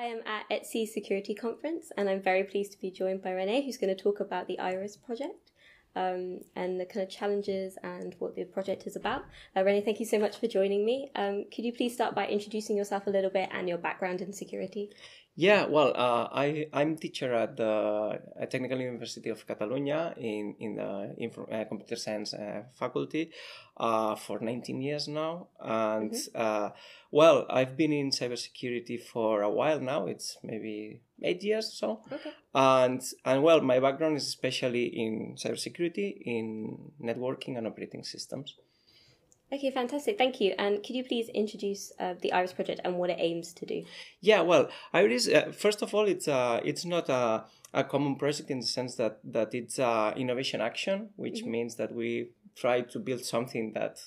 I am at ETSI Security Conference and I'm very pleased to be joined by Renee, who's going to talk about the Iris project um, and the kind of challenges and what the project is about. Uh, Renee, thank you so much for joining me. Um, could you please start by introducing yourself a little bit and your background in security? Yeah, well, uh, I I'm teacher at the Technical University of Catalonia in in the info, uh, computer science uh, faculty uh, for 19 years now, and mm-hmm. Uh, well, I've been in cybersecurity for a while now. It's maybe eight years or so, okay. and and well, my background is especially in cybersecurity, in networking and operating systems. Okay, fantastic. Thank you. And could you please introduce uh, the Iris project and what it aims to do? Yeah, well, Iris. Uh, first of all, it's uh, it's not a, a common project in the sense that that it's uh, innovation action, which mm-hmm. means that we try to build something that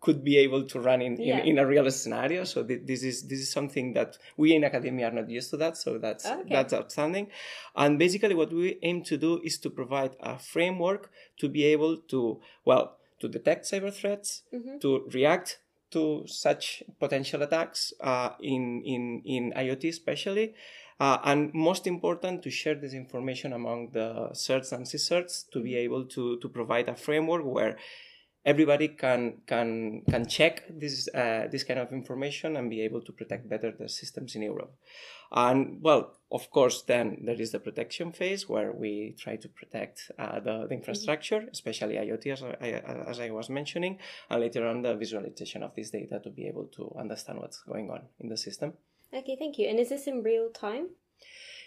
could be able to run in, yeah. in, in, a real scenario. So th- this is this is something that we in academia are not used to that. So that's okay. that's outstanding. And basically, what we aim to do is to provide a framework to be able to well to detect cyber threats, mm-hmm. to react to such potential attacks uh, in, in, in IoT especially, uh, and most important to share this information among the CERTs and CSIRTs to be mm-hmm. able to, to provide a framework where everybody can can can check this uh, this kind of information and be able to protect better the systems in Europe. And well, of course, then there is the protection phase where we try to protect uh, the, the, infrastructure, especially IoT, as I, as I was mentioning, and later on the visualization of this data to be able to understand what's going on in the system. Okay, thank you. And is this in real time?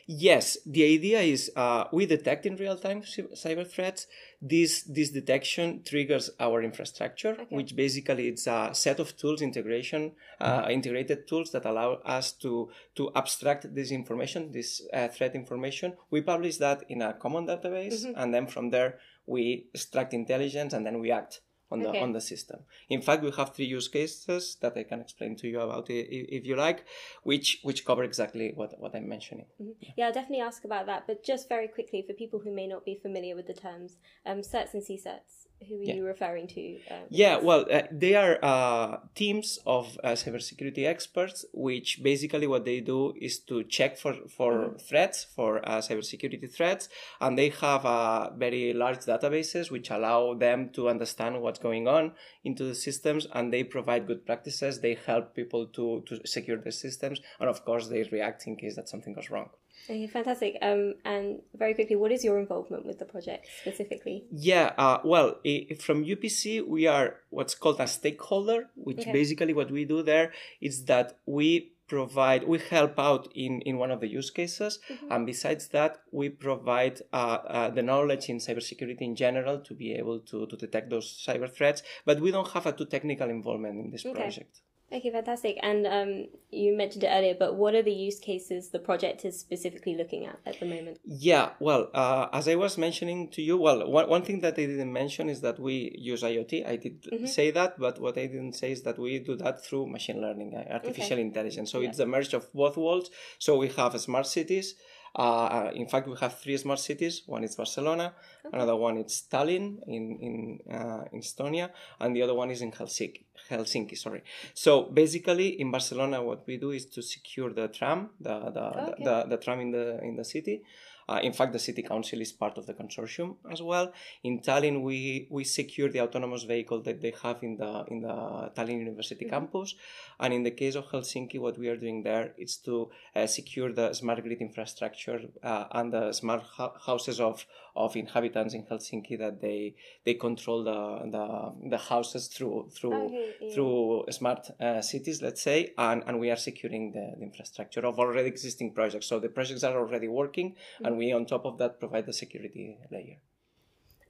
Yes, the idea is uh, we detect in real time cyber threats. This this detection triggers our infrastructure, okay. which basically it's a set of tools integration uh, integrated tools that allow us to to abstract this information, this uh, threat information. We publish that in a common database, mm-hmm. and then from there we extract intelligence, and then we act on the okay. on the system. In fact, we have three use cases that I can explain to you about if you like, which which cover exactly what what I'm mentioning. Mm-hmm. Yeah. yeah. I'll definitely ask about that. But just very quickly for people who may not be familiar with the terms, um, CERTs and CSIRTs who are yeah. you referring to? Uh, yeah, well, uh, they are uh, teams of uh, cybersecurity experts, which basically what they do is to check for for mm-hmm. threats, for uh, cybersecurity threats, and they have uh, very large databases which allow them to understand what's going on into the systems, and they provide good practices. They help people to to secure the systems, and of course, they react in case that something goes wrong. Okay, fantastic. Um, and very quickly, what is your involvement with the project specifically? Yeah, uh, well, from UPC, we are what's called a stakeholder, which okay. basically what we do there is that we provide, we help out in, in one of the use cases. Mm-hmm. And besides that, we provide uh, uh, the knowledge in cybersecurity in general to be able to, to detect those cyber threats. But we don't have a too technical involvement in this okay. project. Okay, fantastic. And um, you mentioned it earlier, but what are the use cases the project is specifically looking at at the moment? Yeah, well, uh, as I was mentioning to you, well, one, one thing that I didn't mention is that we use IoT. I did mm-hmm. say that, but what I didn't say is that we do that through machine learning, uh, artificial okay. intelligence. So yeah. it's a merge of both worlds. So we have smart cities uh, in fact, we have three smart cities. One is Barcelona, okay. another one is Tallinn in in uh, in Estonia, and the other one is in Helsinki. Helsinki, sorry. So basically, in Barcelona, what we do is to secure the tram, the the, okay. the, the, the tram in the in the city. Uh, in fact, the city council is part of the consortium as well. In Tallinn, we, we secure the autonomous vehicle that they have in the in the Tallinn University mm-hmm. campus, and in the case of Helsinki, what we are doing there is to uh, secure the smart grid infrastructure uh, and the smart houses of of inhabitants in Helsinki that they they control the the, the houses through through okay, yeah. through smart uh, cities, let's say, and, and we are securing the, the, infrastructure of already existing projects. So the projects are already working, mm-hmm. and we on top of that provide the security layer.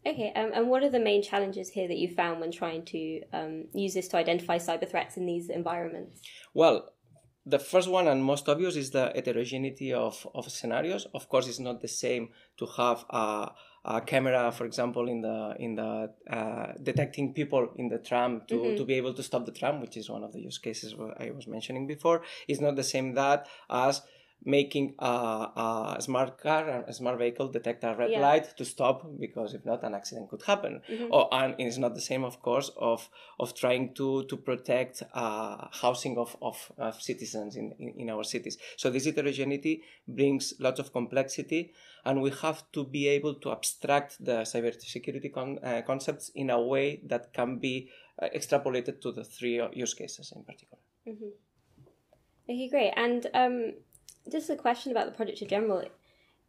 Okay, um, and what are the main challenges here that you found when trying to um, use this to identify cyber threats in these environments? Well, the first one and most obvious is the heterogeneity of, of scenarios. Of course, it's not the same to have a, a camera, for example, in the in the uh, detecting people in the tram to, mm-hmm. to be able to stop the tram, which is one of the use cases I was mentioning before. It's not the same that as making a, a, smart car, a smart vehicle detect a red yeah. light to stop because if not, an accident could happen. Mm-hmm. Oh, and it's not the same, of course, of of trying to to protect uh, housing of, of, of citizens in, in, in our cities. So this heterogeneity brings lots of complexity, and we have to be able to abstract the cybersecurity con- uh, concepts in a way that can be uh, extrapolated to the three use cases in particular. Mm-hmm. Okay, great. And um, just a question about the project in general.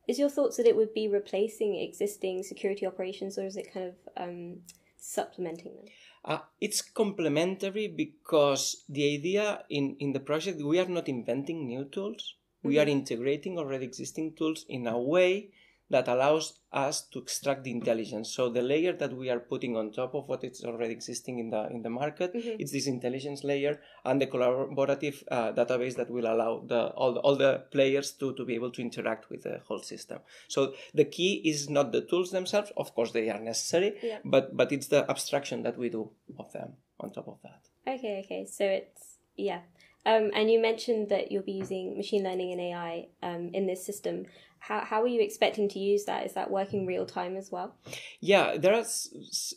Is your thoughts that it would be replacing existing security operations, or is it kind of um, supplementing them? Uh, it's complementary because the idea in, in the project we are not inventing new tools. Mm-hmm. We are integrating already existing tools in a way that allows us to extract the intelligence. So the layer that we are putting on top of what is already existing in the in the market, mm-hmm. it's this intelligence layer and the collaborative uh, database that will allow the all, the all the players to to be able to interact with the whole system. So the key is not the tools themselves, of course they are necessary, yeah. but but it's the abstraction that we do of them on top of that. Okay, okay. So it's yeah. Um, and you mentioned that you'll be using machine learning and AI um, in this system how, how are you expecting to use that? Is that working real time as well? Yeah, there are s-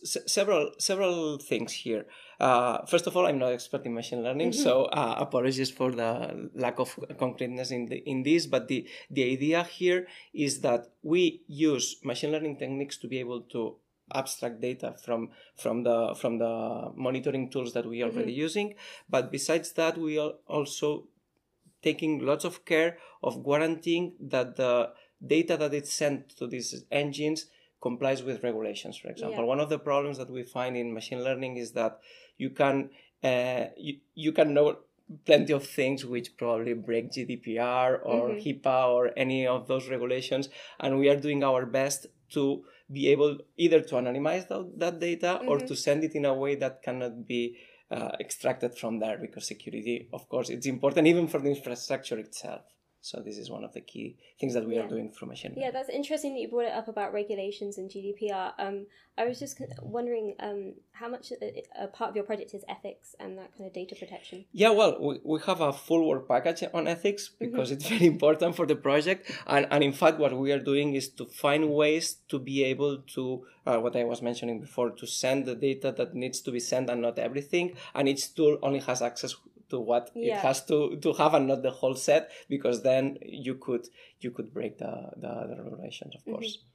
s- several several things here. Uh, first of all, I'm not expert in machine learning, mm-hmm. so uh, apologies for the lack of concreteness in the, in this. But the the idea here is that we use machine learning techniques to be able to abstract data from from the from the monitoring tools that we are already mm-hmm. using. But besides that, we are also taking lots of care of guaranteeing that the data that is sent to these engines complies with regulations for example yeah. one of the problems that we find in machine learning is that you can uh, you, you can know plenty of things which probably break GDPR or mm-hmm. HIPAA or any of those regulations and we are doing our best to be able either to anonymize that, that data mm-hmm. or to send it in a way that cannot be uh, extracted from there because security, of course, it's important even for the infrastructure itself. So this is one of the key things that we yeah. are doing for machine learning. Yeah, that's interesting that you brought it up about regulations and GDPR. Um, I was just wondering um, how much a, a, part of your project is ethics and that kind of data protection. Yeah, well, we, we have a full work package on ethics mm-hmm. because mm-hmm. it's very important for the project. And, and in fact, what we are doing is to find ways to be able to, uh, what I was mentioning before, to send the data that needs to be sent and not everything. And each tool only has access to what yeah. it has to to have and not the whole set because then you could you could break the the, the regulations of course mm-hmm.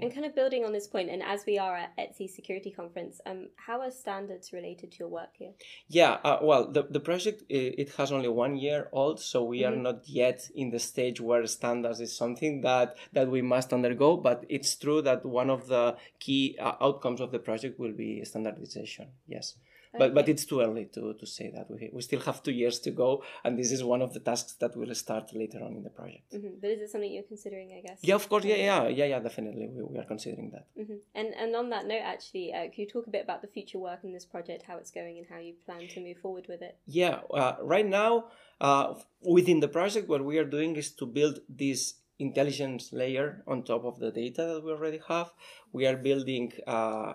And kind of building on this point, and as we are at ETSI Security Conference, um, how are standards related to your work here? Yeah, uh, well, the, the project it has only one year old, so we mm-hmm. are not yet in the stage where standards is something that that we must undergo. But it's true that one of the key uh, outcomes of the project will be standardization. Yes. But but it's too early to, to say that. We, we still have two years to go, and this is one of the tasks that will start later on in the project. Mm-hmm. But is it something you're considering, I guess? Yeah, of course. Yeah, yeah, yeah, yeah, definitely. We, we are considering that. Mm-hmm. And, and on that note, actually, uh, can you talk a bit about the future work in this project, how it's going, and how you plan to move forward with it? Yeah, uh, right now, uh, within the project, what we are doing is to build this intelligence layer on top of the data that we already have. We are building uh,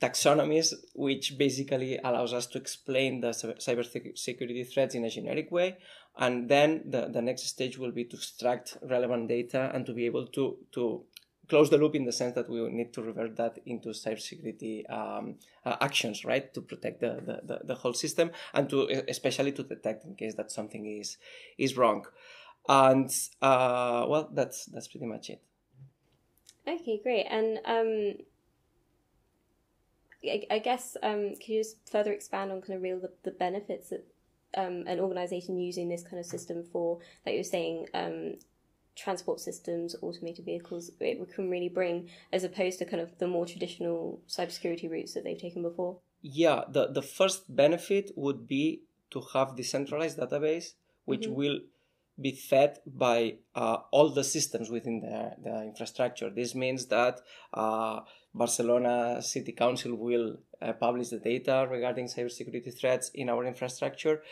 taxonomies, which basically allows us to explain the cybersecurity threats in a generic way. And then the, the next stage will be to extract relevant data and to be able to, to close the loop in the sense that we need to revert that into cybersecurity um, uh, actions, right, to protect the, the, the, the, whole system and to especially to detect in case that something is is wrong. And uh, well, that's that's pretty much it. Okay, great. And um, I, I guess um, can you just further expand on kind of real the, the benefits that um, an organization using this kind of system for, like you're saying, um, transport systems, automated vehicles, it can really bring as opposed to kind of the more traditional cybersecurity routes that they've taken before? Yeah, the, the first benefit would be to have decentralized database, which mm-hmm. will be fed by uh, all the systems within the, the infrastructure. This means that uh, Barcelona City Council will uh, publish the data regarding cybersecurity threats in our infrastructure,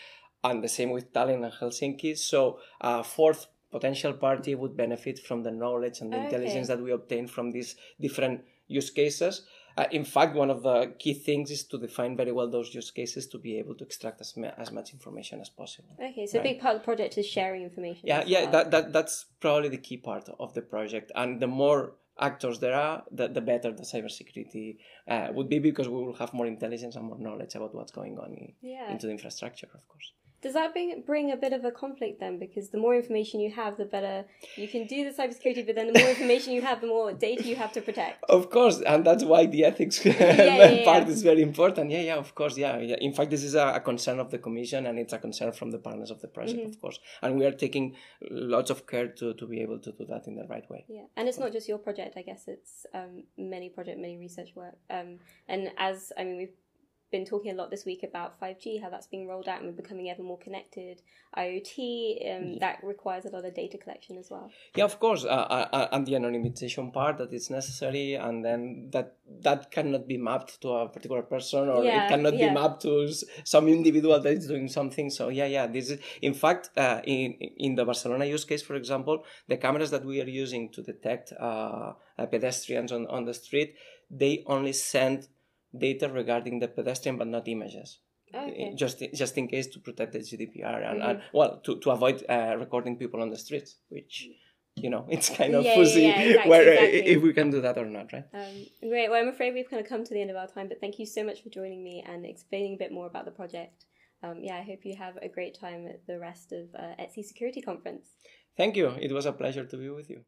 and the same with Tallinn and Helsinki. So, a fourth potential party would benefit from the knowledge and the okay. intelligence that we obtain from these different use cases. Uh, in fact, one of the key things is to define very well those use cases to be able to extract as, ma- as much information as possible. Okay, so right? a big part of the project is sharing information. Yeah, yeah, well. that, that that's probably the key part of the project, and the more actors there are, the, the better the cybersecurity uh, would be because we will have more intelligence and more knowledge about what's going on in, yeah. into the infrastructure, of course. Does that bring, bring a bit of a conflict then? Because the more information you have, the better you can do the cybersecurity, but then the more information you have, the more data you have to protect. Of course, and that's why the ethics yeah, yeah, part is very important. Yeah, yeah, of course, yeah, yeah. In fact, this is a, a, concern of the Commission and it's a concern from the partners of the project, mm-hmm. of course. And we are taking lots of care to, to be able to do that in the right way. Yeah, and it's not just your project, I guess, it's um, many project, many research work. Um, and as, I mean, we've been talking a lot this week about 5G, how that's being rolled out and we're becoming ever more connected. IoT, um, yeah. that requires a lot of data collection as well. Yeah, of course, uh, uh, uh, and the anonymization part that is necessary, and then that that cannot be mapped to a particular person, or yeah, it cannot yeah. be mapped to some individual that is doing something. So yeah, yeah, this is in fact uh, in in the Barcelona use case, for example, the cameras that we are using to detect uh, pedestrians on on the street, they only send data regarding the pedestrian but not images. Okay. Just just in case to protect the GDPR and, mm-hmm. and well to, to avoid uh, recording people on the streets, which you know it's kind of yeah, fuzzy yeah, yeah, exactly, where exactly. if we can do that or not, right? Um, great. Well, I'm afraid we've kind of come to the end of our time, but thank you so much for joining me and explaining a bit more about the project. Um, yeah, I hope you have a great time at the rest of uh, ETSI Security Conference. Thank you. It was a pleasure to be with you.